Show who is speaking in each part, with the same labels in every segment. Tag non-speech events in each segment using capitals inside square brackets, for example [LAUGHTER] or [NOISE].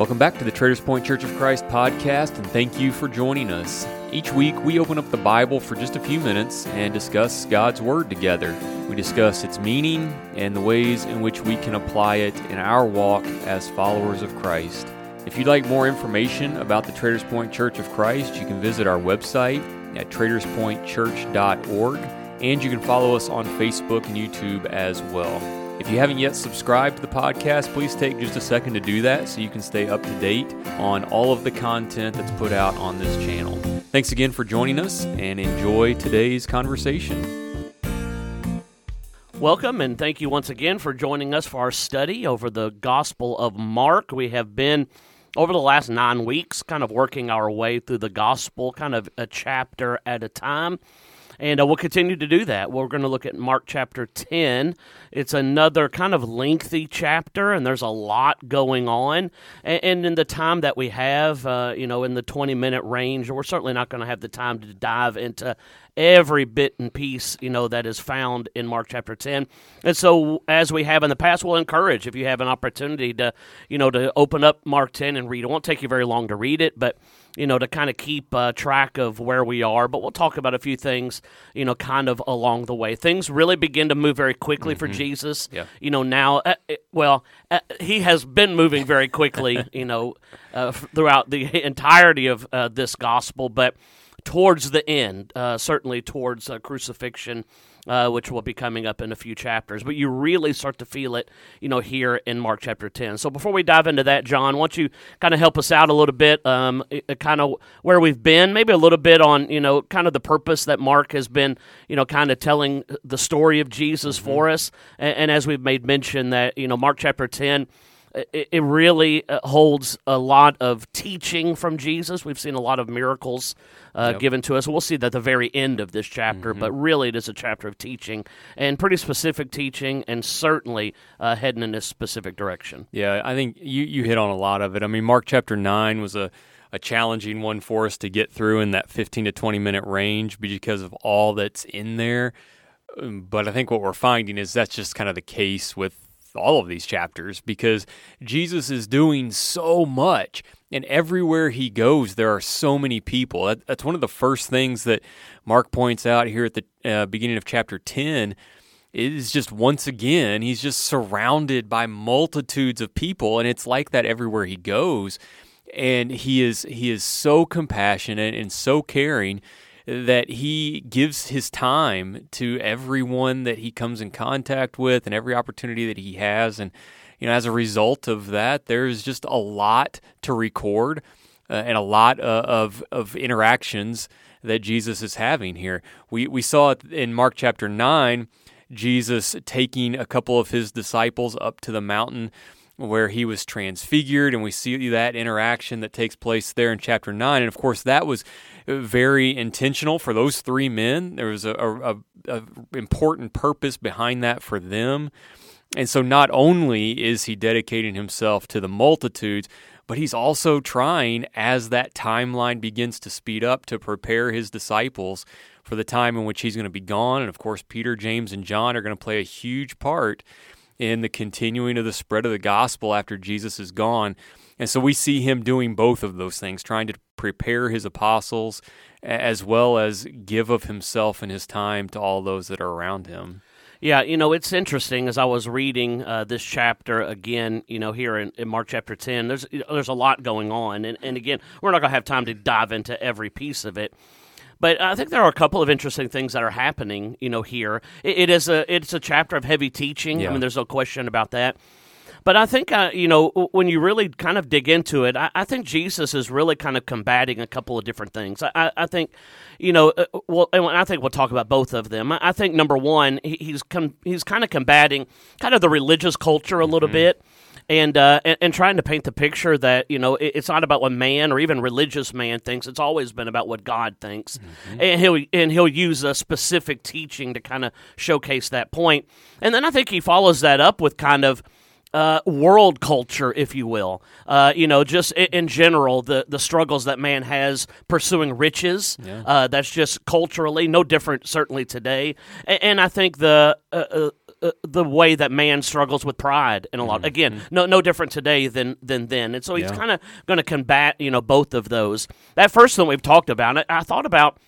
Speaker 1: Welcome back to the Traders Point Church of Christ podcast, and thank you for joining us. Each week, we open up the Bible for just a few minutes and discuss God's Word together. We discuss its meaning and the ways in which we can apply it in our walk as followers of Christ. If you'd like more information about the Traders Point Church of Christ, you can visit our website at traderspointchurch.org, and you can follow us on Facebook and YouTube as well. If you haven't yet subscribed to the podcast, please take just a second to do that so you can stay up to date on all of the content that's put out on this channel. Thanks again for joining us and enjoy today's conversation.
Speaker 2: Welcome and thank you once again for joining us for our study over the Gospel of Mark. We have been over the last nine weeks kind of working our way through the Gospel, kind of a chapter at a time. And uh, we'll continue to do that. We're going to look at Mark chapter 10. It's another kind of lengthy chapter, and there's a lot going on. And, and in the time that we have, uh, you know, in the 20 minute range, we're certainly not going to have the time to dive into every bit and piece, you know, that is found in Mark chapter 10. And so, as we have in the past, we'll encourage if you have an opportunity to, you know, to open up Mark 10 and read. It won't take you very long to read it, but you know, to kind of keep uh, track of where we are. But we'll talk about a few things, you know, kind of along the way. Things really begin to move very quickly mm-hmm. for Jesus.
Speaker 1: Yeah.
Speaker 2: You know, now, uh, uh well, uh, he has been moving very quickly, [LAUGHS] you know, uh, throughout the entirety of uh, this gospel, but towards the end, certainly towards crucifixion uh, which will be coming up in a few chapters. But you really start to feel it, you know, here in Mark chapter 10. So before we dive into that, John, why don't you kind of help us out a little bit, um, kind of where we've been, maybe a little bit on, you know, kind of the purpose that Mark has been, you know, kind of telling the story of Jesus mm-hmm. for us. And, and as we've made mention that, you know, Mark chapter 10 it, really uh, holds a lot of teaching from Jesus. We've seen a lot of miracles uh, yep. given to us. We'll see that at the very end of this chapter, mm-hmm. but really it is a chapter of teaching and pretty specific teaching, and certainly uh, heading in a specific direction.
Speaker 1: Yeah, I think you you hit on a lot of it. I mean, Mark chapter nine was a a challenging one for us to get through in that 15 to 20 minute range because of all that's in there. Um, but I think what we're finding is that's just kind of the case with all of these chapters because Jesus is doing so much. And everywhere he goes, there are so many people. That, that's one of the first things that Mark points out here at the uh, beginning of chapter 10 is just once again, he's just surrounded by multitudes of people. And it's like that everywhere he goes. And he is he is so compassionate and so caring that he gives his time to everyone that he comes in contact with and every opportunity that he has. And, you know, as a result of that, there's just a lot to record uh, and a lot uh, of, of interactions that Jesus is having here. We, we saw it in Mark chapter 9, Jesus taking a couple of his disciples up to the mountain where he was transfigured, and we see that interaction that takes place there in chapter 9. And of course, that was very intentional for those three men. There was a, a, a important purpose behind that for them. And so not only is he dedicating himself to the multitudes, but he's also trying, as that timeline begins to speed up, to prepare his disciples for the time in which he's going to be gone. And of course, Peter, James, and John are going to play a huge part in the continuing of the spread of the gospel after Jesus is gone. And so we see him doing both of those things, trying to prepare his apostles as well as give of himself and his time to all those that are around him.
Speaker 2: Yeah, you know, it's interesting as I was reading uh, this chapter again, you know, here in, in Mark chapter 10, there's, there's a lot going on. And, and again, we're not going to have time to dive into every piece of it. But I think there are a couple of interesting things that are happening, you know, here. it, it is a it's a chapter of heavy teaching. Yeah. I mean, there's no question about that. But I think, uh, you know, when you really kind of dig into it, I, I, think Jesus is really kind of combating a couple of different things. I, I think, you know, uh, well, and I think we'll talk about both of them. I, think number one, he, he's com- he's kind of combating kind of the religious culture a little mm-hmm. bit. And, uh, and, and trying to paint the picture that you know it's not about what man or even religious man thinks. It's always been about what God thinks, mm-hmm. and he'll and he'll use a specific teaching to kind of showcase that point. And then I think he follows that up with kind of uh, world culture, if you will. Uh, you know, just in, general, the, the struggles that man has pursuing riches. Yeah. Uh, that's just culturally no different, certainly today. And, and I think the uh, the way that man struggles with pride in a lot. Again, no no different today than than then, and so he's
Speaker 1: Yeah.
Speaker 2: kind of going to combat you know both of those. That first one we've talked about, I, I thought about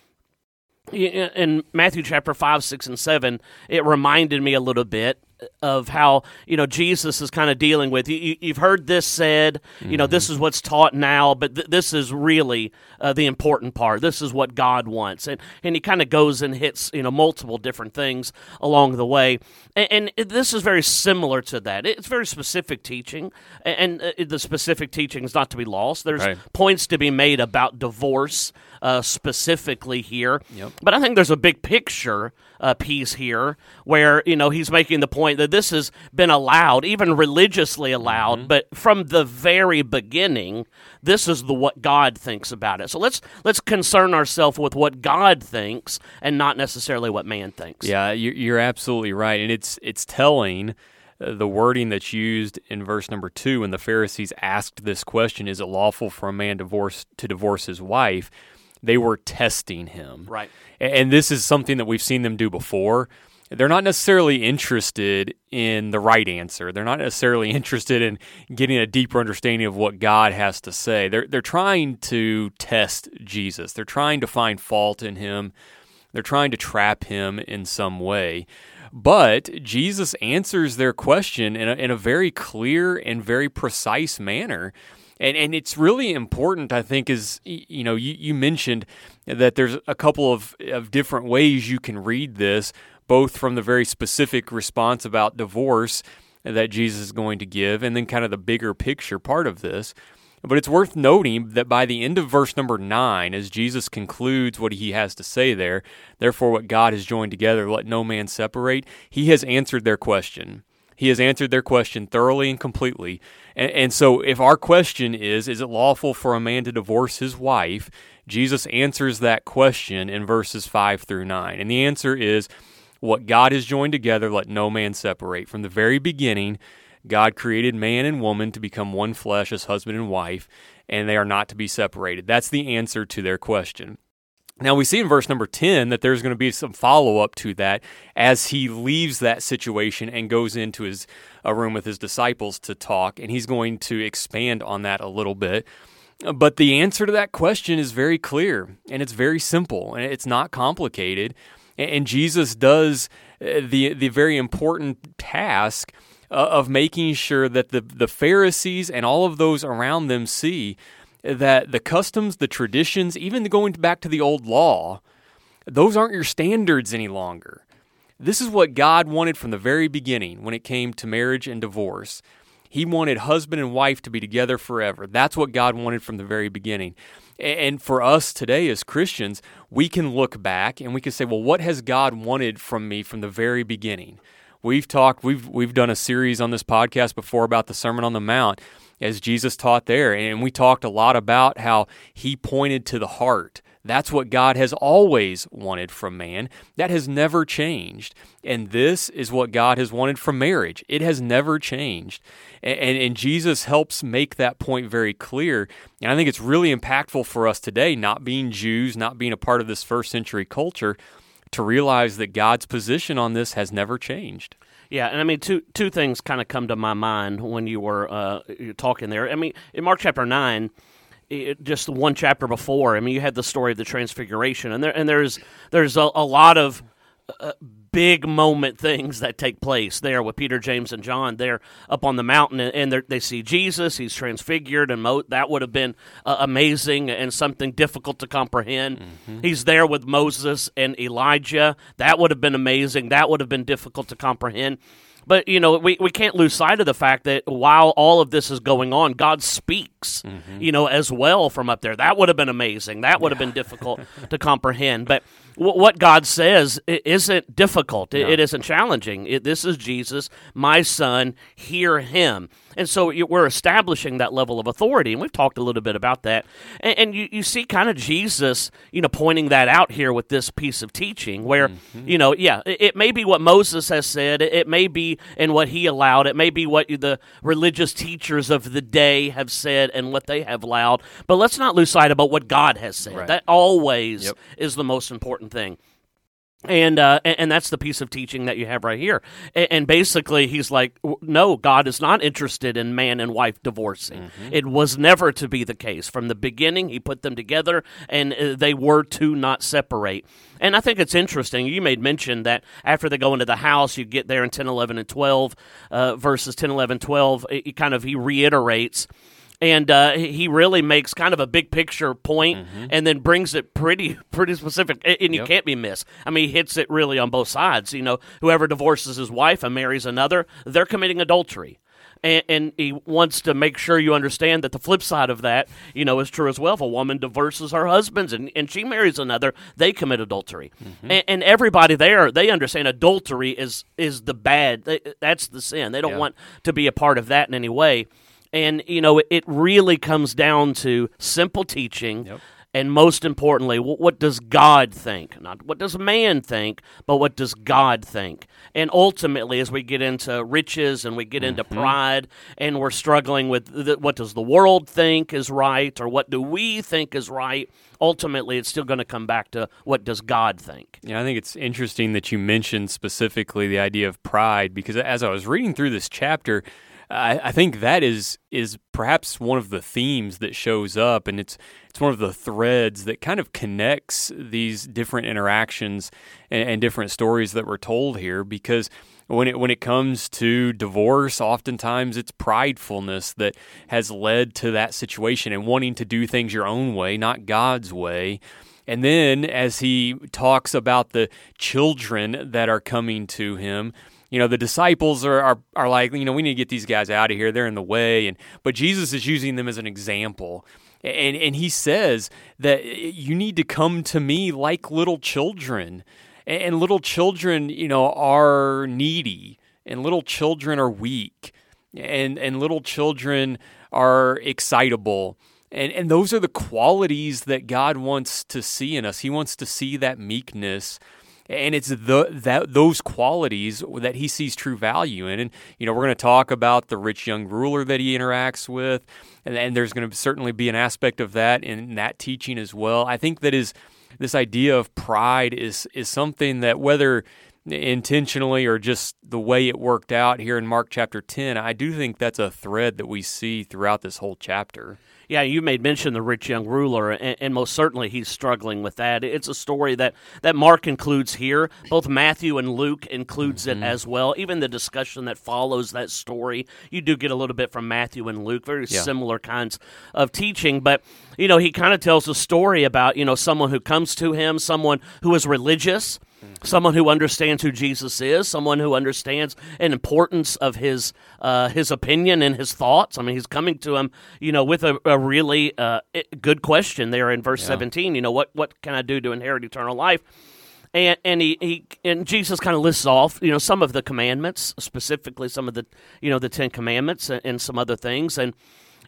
Speaker 2: in Matthew chapter 5, 6, and 7, it reminded me a little bit of how, you know, Jesus is kind of dealing with. You, have heard this said, you know, this is what's taught now, but th- this is really uh, the important part. This is what God wants. And, and he kind of goes and hits, you know, multiple different things along the way. And, and this is very similar to that. It's very specific teaching, and, and uh, the specific teaching is not to be lost. There's
Speaker 1: Right.
Speaker 2: points to be made about divorce uh, specifically here.
Speaker 1: Yep.
Speaker 2: But I think there's a big picture uh, piece here where you know he's making the point that this has been allowed, even religiously allowed,
Speaker 1: Mm-hmm.
Speaker 2: but from the very beginning, this is the what God thinks about it. So let's let's concern ourselves with what God thinks and not necessarily what man thinks.
Speaker 1: Yeah, you- you're absolutely right, and it's it's telling uh, the wording that's used in verse number two when the Pharisees asked this question: "Is it lawful for a man divorce to divorce his wife?" They were testing him,
Speaker 2: Right.
Speaker 1: And this is something that we've seen them do before. They're not necessarily interested in the right answer. They're not necessarily [LAUGHS] interested in getting a deeper understanding of what God has to say. They're they're trying to test Jesus. They're trying to find fault in him. They're trying to trap him in some way. But Jesus answers their question in a, in a very clear and very precise manner. And, and it's really important, I think, is, you know, you, you mentioned that there's a couple of, of different ways you can read this, both from the very specific response about divorce that Jesus is going to give, and then kind of the bigger picture part of this. But it's worth noting that by the end of verse number nine, as Jesus concludes what he has to say there, therefore, what God has joined together, let no man separate, he has answered their question. He has answered their question thoroughly and completely. And, and so, if our question is, is it lawful for a man to divorce his wife? Jesus answers that question in verses 5 through 9. And the answer is, what God has joined together, let no man separate. From the very beginning, God created man and woman to become one flesh as husband and wife, and they are not to be separated. That's the answer to their question. Now, we see in verse number 10 that there's going to be some follow up to that as he leaves that situation and goes into his a room with his disciples to talk, and he's going to expand on that a little bit. But the answer to that question is very clear and it's very simple and it's not complicated. And and Jesus does uh, the, the very important task uh, of making sure that the, the Pharisees and all of those around them see that the customs, the traditions, even going back to the old law, those aren't your standards any longer. This is what God wanted from the very beginning when it came to marriage and divorce. He wanted husband and wife to be together forever. That's what God wanted from the very beginning. And for us today as Christians, we can look back and we can say, well, what has God wanted from me from the very beginning? We've talked, we've we've done a series on this podcast before about the Sermon on the Mount as Jesus taught there, and we talked a lot about how he pointed to the heart. That's what God has always wanted from man. That has never changed. And this is what God has wanted from marriage. It has never changed. And, and, and Jesus helps make that point very clear. And I think it's really impactful for us today, not being Jews, not being a part of this first century culture, to realize that God's position on this has never changed.
Speaker 2: Yeah, and I mean two two things kind of come to my mind when you were uh, talking there. I mean, in Mark chapter nine, it, just one chapter before, I mean, you had the story of the Transfiguration, and there and there's there's a, a lot of uh, big moment things that take place there with Peter, James, and John. They're up on the mountain, and, and they're- see Jesus. He's transfigured, and Mo- that would have been uh, amazing and something difficult to comprehend. He's there with Moses and Elijah. That would have been amazing. That would have been difficult to comprehend. But you know, we, we can't lose sight of the fact that while all of this is going on, God speaks, you know, as well from up there. That would have been amazing. That would have been difficult to comprehend. But what God says isn't difficult. It, it isn't challenging. It, this is Jesus, my son. Hear him. And so we're establishing that level of authority, and we've talked a little bit about that. And, and you, you see kind of Jesus, you know, pointing that out here with this piece of teaching, where, mm-hmm. you know, yeah, it, it may be what Moses has said, it, it may be in what he allowed, it may be what the religious teachers of the day have said and what they have allowed, but let's not lose sight about what God has said.
Speaker 1: Right.
Speaker 2: That always
Speaker 1: Yep.
Speaker 2: is the most important thing. and uh, and that's the piece of teaching that you have right here. And, basically, he's like, no, God is not interested in man and wife divorcing. Mm-hmm. It was never to be the case from the beginning. He put them together, and uh, they were to not separate. And I think it's interesting. You made mention that after they go into the house, you get there in 10, 11, and 12, uh, verses 10, 11, 12. It, kind of he reiterates and uh, he really makes kind of a big picture point mm-hmm. and then brings it pretty [LAUGHS] pretty specific and you yep. can't be missed i mean he hits it really on both sides you know whoever divorces his wife and marries another they're committing adultery and, and, he wants to make sure you understand that the flip side of that, you know, is true as well. If a woman divorces her husband and, and she marries another, they commit adultery. Mm-hmm. And, and, everybody there, they understand adultery is is the bad. That's the sin. They don't yeah. want to be a part of that in any way. And, you know, it really comes down to simple teaching. Yep. And most importantly, what does God think? Not what does man think, but what does God think? And ultimately, as we get into riches and we get into mm-hmm. pride and we're struggling with the, what does the world think is right or what do we think is right, ultimately it's still going to come back to what does God think.
Speaker 1: Yeah, I think it's interesting that you mentioned specifically the idea of pride because as I was reading through this chapter, I, I think that is is perhaps one of the themes that shows up, and it's it's one of the threads that kind of connects these different interactions and, and different stories that were told here. Because when it when it comes to divorce, oftentimes it's pridefulness that has led to that situation and wanting to do things your own way, not God's way. And then as he talks about the children that are coming to him, you know the disciples are, are are like you know we need to get these guys out of here. They're in the way. And but Jesus is using them as an example. And and he says that eh, you need to come to me like little children. And little children you know are needy and little children are weak and and little children are excitable. And and those are the qualities that God wants to see in us. He wants to see that meekness and it's the that those qualities that he sees true value in. And you know, we're going to talk about the rich young ruler that he interacts with, and, and there's going to certainly be an aspect of that in that teaching as well. I think that is this idea of pride is is something that whether intentionally or just the way it worked out here in Mark chapter 10, I do think that's a thread that we see throughout this whole chapter.
Speaker 2: Yeah, you made mention the rich young ruler, and, and, most certainly he's struggling with that. It's a story that, that Mark includes here. Both Matthew and Luke includes mm-hmm. it as well. Even the discussion that follows that story, you do get a little bit from Matthew and Luke, very yeah. similar kinds of teaching. But you know, he kind of tells a story about you know someone who comes to him, someone who is religious someone who understands who Jesus is, someone who understands an importance of his uh, his opinion and his thoughts. I mean, he's coming to him, you know, with a, a really uh, good question there in verse yeah. seventeen. You know, what what can I do to inherit eternal life? And and he, he and Jesus kind of lists off, you know, some of the commandments, specifically some of the you know the Ten Commandments and, and some other things, and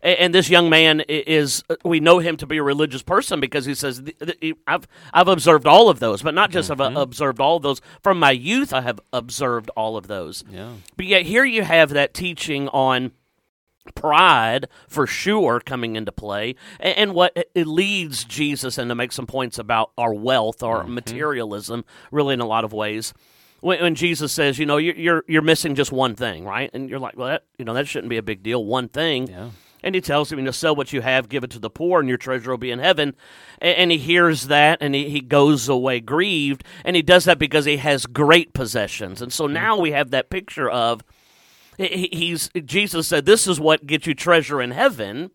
Speaker 2: and this young man is we know him to be a religious person because he says I've I've observed all of those, but not just mm-hmm. have observed all of those from my youth. I have observed all of those.
Speaker 1: Yeah.
Speaker 2: But yet here you have that teaching on pride for sure coming into play and, what it leads jesus into make some points about our wealth our mm-hmm. materialism really in a lot of ways when, when Jesus says, you know, you're, you're, you're missing just one thing, right? And you're like, well, that you know that shouldn't be a big deal. One thing.
Speaker 1: Yeah.
Speaker 2: And he tells him, you know, sell what you have, give it to the poor, and your treasure will be in heaven. And, and he hears that, and he, he goes away grieved. And he does that because he has great possessions. And so mm-hmm. now we have that picture of he's Jesus said, "This is what gets you treasure in heaven."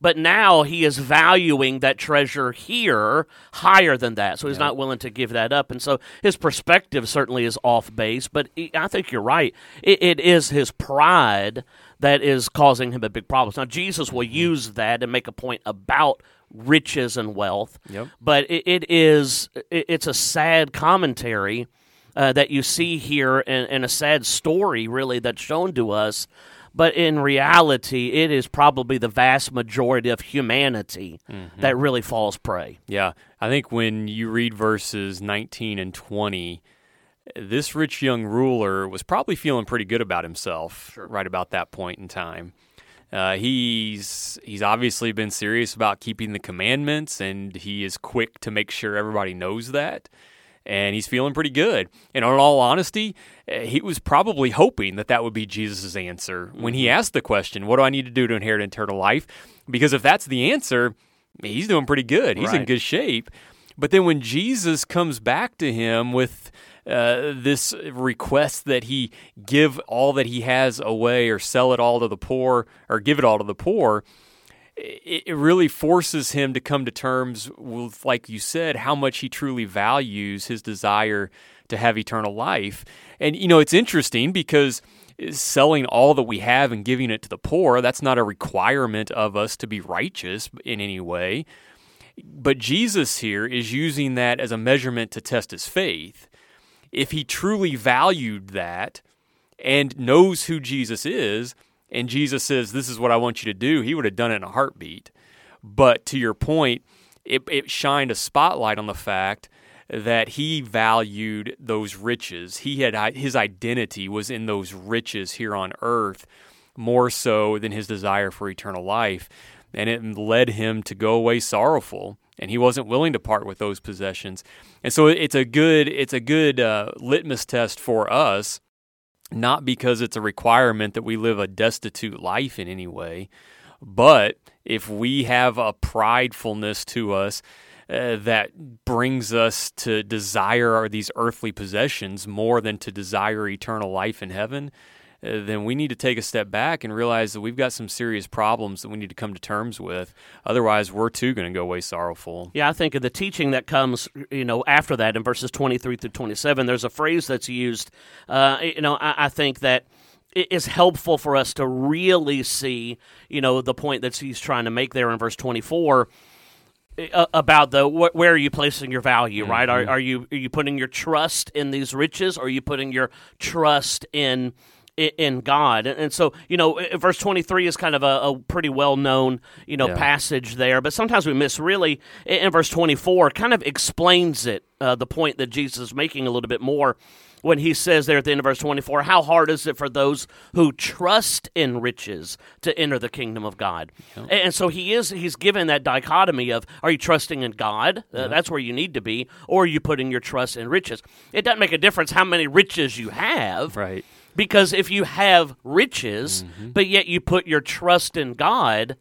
Speaker 2: But now he is valuing that treasure here higher than that. So he's yeah. not willing to give that up. And so his perspective certainly is off base. But I think you're right. It, it is his pride that is causing him a big problem. Now, Jesus will mm-hmm. use that and make a point about riches and wealth.
Speaker 1: Yep.
Speaker 2: But it, it is it, it's a sad commentary uh, that you see here and, and a sad story, really, that's shown to us but in reality, it is probably the vast majority of humanity mm-hmm. that really falls prey.
Speaker 1: Yeah. I think when you read verses 19 and 20, this rich young ruler was probably feeling pretty good about himself sure. right about that point in time. Uh, he's he's obviously been serious about keeping the commandments, and he is quick to make sure everybody knows that. and he's feeling pretty good. And in all honesty, eh, he was probably hoping that that would be Jesus' answer when he asked the question, What do I need to do to inherit eternal life? Because if that's the answer, he's doing pretty good. He's in good shape. But then when Jesus comes back to him with uh, this request that he give all that he has away or sell it all to the poor or give it all to the poor, it, it really forces him to come to terms with, like you said, how much he truly values his desire to have eternal life. And, you know, it's interesting because selling all that we have and giving it to the poor, that's not a requirement of us to be righteous in any way. But Jesus here is using that as a measurement to test his faith. If he truly valued that and knows who Jesus is, and Jesus says, This is what I want you to do, he would have done it in a heartbeat. But to your point, it, it shined a spotlight on the fact that he valued those riches. He had his identity was in those riches here on earth more so than his desire for eternal life, and it led him to go away sorrowful. And he wasn't willing to part with those possessions, and so it's a good it's a good uh, litmus test for us not because it's a requirement that we live a destitute life in any way, but if we have a pridefulness to us uh, that brings us to desire these earthly possessions more than to desire eternal life in heaven, then we need to take a step back and realize that we've got some serious problems that we need to come to terms with. Otherwise, we're too going to go away sorrowful.
Speaker 2: Yeah, I think of the teaching that comes, you know, after that in verses 23 through 27. There's a phrase that's used. Uh, you know, I, I think that it is helpful for us to really see, you know, the point that he's trying to make there in verse 24 uh, about the wh- where are you placing your value, right? Are, are you are you putting your trust in these riches, or are you putting your trust in in God? And, so, you know, uh, verse twenty three is kind of a, a pretty well known, you know,
Speaker 1: Yeah.
Speaker 2: passage there, but sometimes we miss really in, verse twenty four kind of explains it, uh, the point that Jesus is making a little bit more. When he says there at the end of verse 24, how hard is it for those who trust in riches to enter the kingdom of God? And so he is he's given that dichotomy of are you trusting in God? Uh, that's where you need to be, or are you putting your trust in riches? It doesn't make a difference how many riches you have.
Speaker 1: Right.
Speaker 2: Because if you have riches, mm-hmm. but yet you put your trust in God,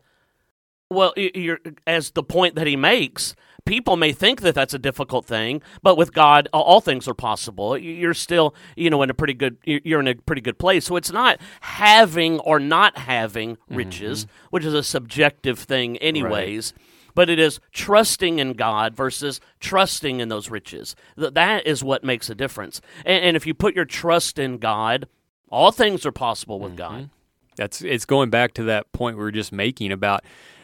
Speaker 2: well, you're, as the point that he makes, people may think that that's a difficult thing, but with God, all things are possible. You're still, you know, in a pretty good, you're in a pretty good place. So it's not having or not having mm-hmm. riches, which is a subjective thing, anyways. But it is trusting in God versus trusting in those riches. That is what makes a difference. And, and if you put your trust in God, all things are possible with God. Mm-hmm.
Speaker 1: That's it's going back to that point we were just making about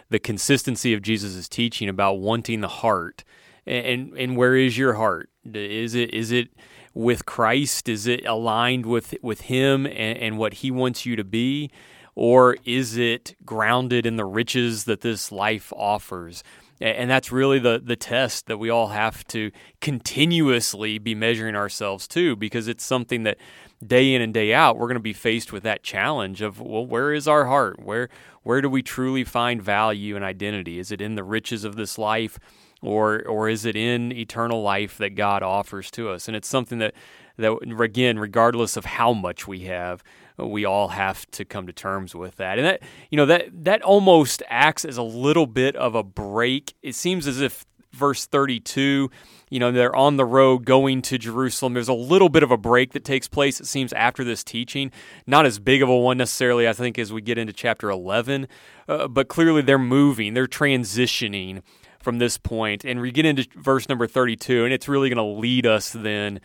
Speaker 1: the consistency of Jesus' teaching about wanting the heart. And and where is your heart? Is it is it with Christ? Is it aligned with with him and, and what he wants you to be? Or is it grounded in the riches that this life offers? And that's really the, the test that we all have to continuously be measuring ourselves to because it's something that day in and day out we're going to be faced with that challenge of well where is our heart? Where where do we truly find value and identity? Is it in the riches of this life or or is it in eternal life that God offers to us? And it's something that that again regardless of how much we have we all have to come to terms with that. And that you know that that almost acts as a little bit of a break. It seems as if verse 32 you know they're on the road going to jerusalem. There's a little bit of a break that takes place it seems after this teaching. Not as big of a one necessarily i think as we get into chapter 11 uh, but clearly they're moving they're transitioning from this point. And we get into verse number 32 and it's really going to lead us then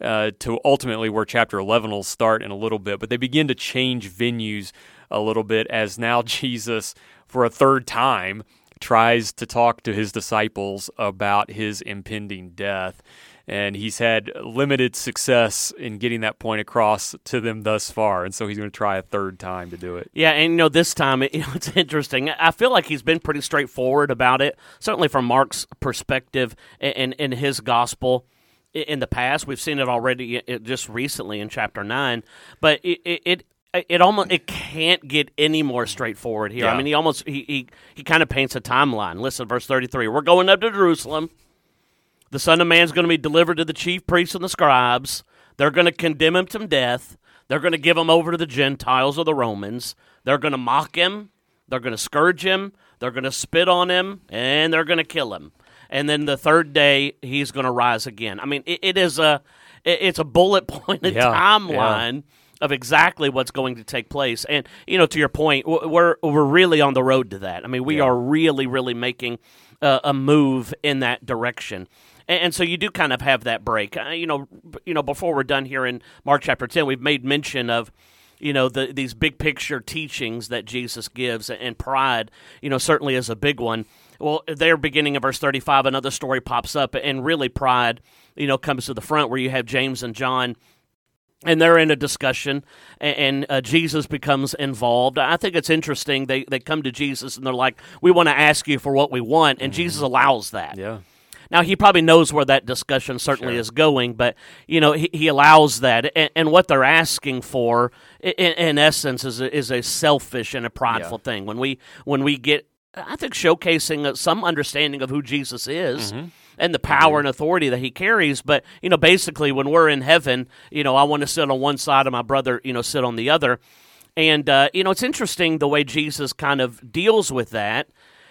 Speaker 1: uh, to ultimately where chapter 11 will start in a little bit but they begin to change venues a little bit as now [LAUGHS] jesus for a third time tries to talk to his disciples about his impending death. And he's had limited success in getting that point across to them thus far. And so he's going to try a third time to do it.
Speaker 2: Yeah, and you know this time it, [LAUGHS] you know, it's interesting. I feel like he's been pretty straightforward about it. Certainly from Mark's perspective in in his gospel in the past, we've seen it already just recently in chapter nine. But it it. it it almost it can't get any more straightforward here. I mean, he almost he he, he kind of paints a timeline. Listen, verse thirty three. We're going up to Jerusalem. The Son of Man's going to be delivered to the chief priests and the scribes. They're going to condemn him to death. They're going to give him over to the Gentiles or the Romans. They're going to mock him. They're going to scourge him. They're going to spit on him, and they're going to kill him. And then the third day, he's going to rise again. I mean, it, it is a it's a bullet [LAUGHS] pointed
Speaker 1: Yeah,
Speaker 2: timeline
Speaker 1: yeah.
Speaker 2: of exactly what's going to take place. And you know, to your point, we're we're really on the road to that. I mean, we
Speaker 1: Yeah.
Speaker 2: are really, really making uh, a move in that direction. And, and so you do kind of have that break. Uh, you know, you know, before we're done here in Mark chapter ten, we've made mention of you know the, these big picture teachings that Jesus gives, and pride, you know, certainly is a big one. Well, there, beginning of verse thirty-five, another story pops up, and really pride, you know, comes to the front where you have James and John and they're in a discussion and, and uh, jesus becomes involved. I think it's interesting they, they come to jesus and they're like we want to ask you for what we want and jesus allows that.
Speaker 1: Yeah.
Speaker 2: now he probably knows where that discussion certainly
Speaker 1: Sure.
Speaker 2: is going but you know he, he allows that and, and what they're asking for in, in essence is a, is a selfish and a prideful thing. When we when we get i think showcasing uh, some understanding of who jesus is and the power and authority that he carries. But you know, basically, when we're in heaven, you know, I want to sit on one side and my brother, you know, sit on the other. And uh, you know, it's interesting the way Jesus kind of deals with that.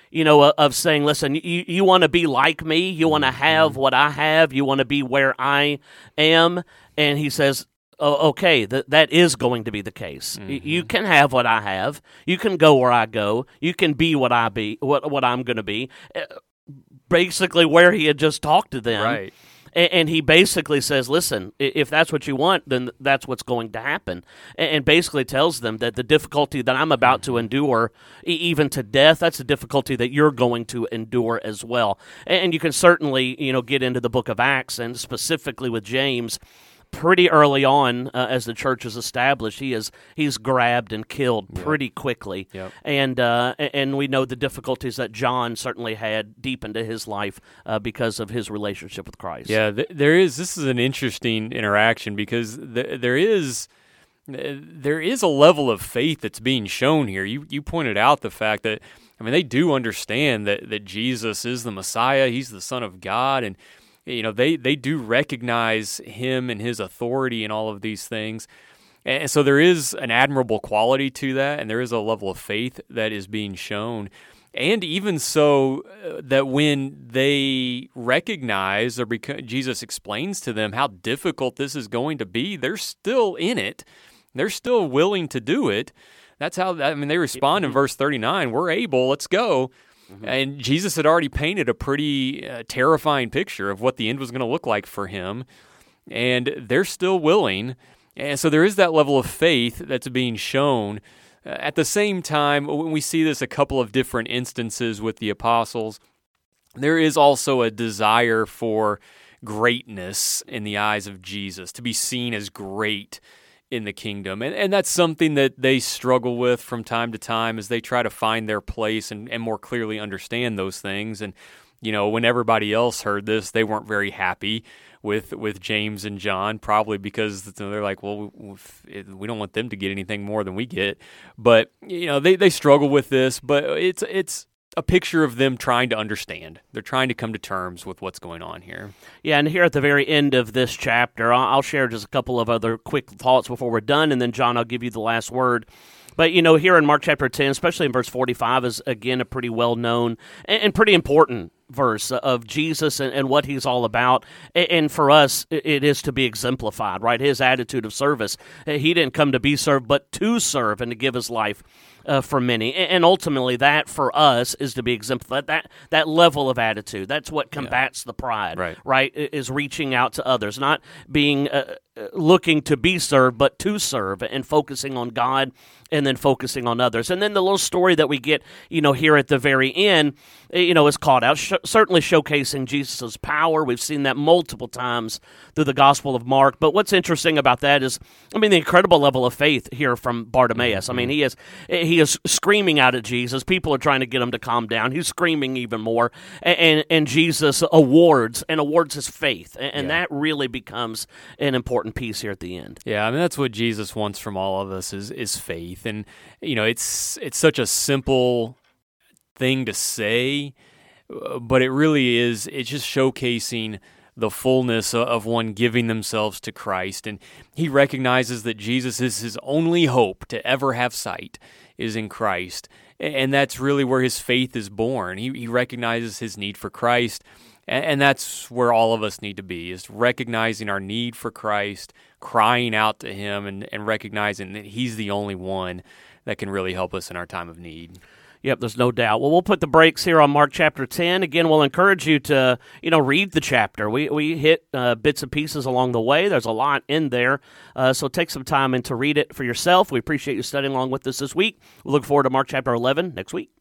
Speaker 2: You know, uh, of saying, "Listen, you you want to be like me. You want to have what I have. You want to be where I am." And he says, oh, okay, that that is going to be the case. Y- You can have what I have. You can go where I go. You can be what I be, what what I'm going to be. Uh, Basically, where he had just talked to them,
Speaker 1: Right.
Speaker 2: A- and he basically says, "Listen, if that's what you want, then that's what's going to happen." A- And basically tells them that the difficulty that I'm about to endure, e- even to death, that's a difficulty that you're going to endure as well. A- And you can certainly, you know, get into the Book of Acts and specifically with James. Pretty early on, uh, as the church is established, he is he's grabbed and killed pretty quickly,
Speaker 1: Yep.
Speaker 2: and uh, and we know the difficulties that John certainly had deep into his life uh, because of his relationship with Christ.
Speaker 1: Yeah, th- there is. This is an interesting interaction because th- there is there is a level of faith that's being shown here. You you pointed out the fact that I mean they do understand that that Jesus is the Messiah. He's the Son of God, and you know they they do recognize him and his authority and all of these things. And so there is an admirable quality to that, and there is a level of faith that is being shown. And even so, uh, that when they recognize or beca- Jesus explains to them how difficult this is going to be, they're still in it. They're still willing to do it. That's how, I mean, they respond in verse 39 We're able, let's go. And Jesus had already painted a pretty uh, terrifying picture of what the end was going to look like for him. And they're still willing. And so there is that level of faith that's being shown. Uh, At the same time, when we see this a couple of different instances with the apostles, there is also a desire for greatness in the eyes of Jesus, to be seen as great in the kingdom. And, and that's something that they struggle with from time to time as they try to find their place and, and more clearly understand those things. And, you know, when everybody else heard this, they weren't very happy with with James and John, probably because they're like, well, we, don't want them to get anything more than we get. But you know, they, they struggle with this, but it's it's a picture of them trying to understand. They're trying to come to terms with what's going on here.
Speaker 2: Yeah, and here at the very end of this chapter, I'll share just a couple of other quick thoughts before we're done, and then John, I'll give you the last word. But you know, here in Mark chapter ten, especially in verse forty-five, is again a pretty well-known and, pretty important verse of Jesus and, what he's all about. And for us, it is to be exemplified, right? His attitude of service. He didn't come to be served, but to serve and to give his life uh, for many. And ultimately, that for us is to be exemplified. That that level of attitude. That's what combats the pride,
Speaker 1: Right.
Speaker 2: Right? Is reaching out to others, not being uh, uh, looking to be served, but to serve, and focusing on God and then focusing on others. And then the little story that we get, you know, here at the very end, eh, you know, is called out, sh- certainly showcasing Jesus' power. We've seen that multiple times through the Gospel of Mark. But what's interesting about that is, I mean, the incredible level of faith here from Bartimaeus. I mean, he is he is screaming out at Jesus. People are trying to get him to calm down. He's screaming even more, and and, and Jesus awards and awards his faith, and, and
Speaker 1: Yeah.
Speaker 2: that really becomes an important piece here at the end.
Speaker 1: Yeah, I mean that's what Jesus wants from all of us is is faith, and you know it's it's such a simple thing to say, uh, but it really is. It's just showcasing the fullness of one giving themselves to Christ. And he recognizes that Jesus is his only hope to ever have sight is in Christ. And that's really where his faith is born. He, he recognizes his need for Christ. And that's where all of us need to be is recognizing our need for Christ, crying out to him and, and recognizing that he's the only one that can really help us in our time of need.
Speaker 2: Yep, there's no doubt. Well, we'll put the brakes here on Mark chapter 10. Again, we'll encourage you to, you know, read the chapter. We, we hit uh, bits and pieces along the way. There's a lot in there. Uh, so take some time and to read it for yourself. We appreciate you studying along with us this week. We look forward to Mark chapter 11 next week.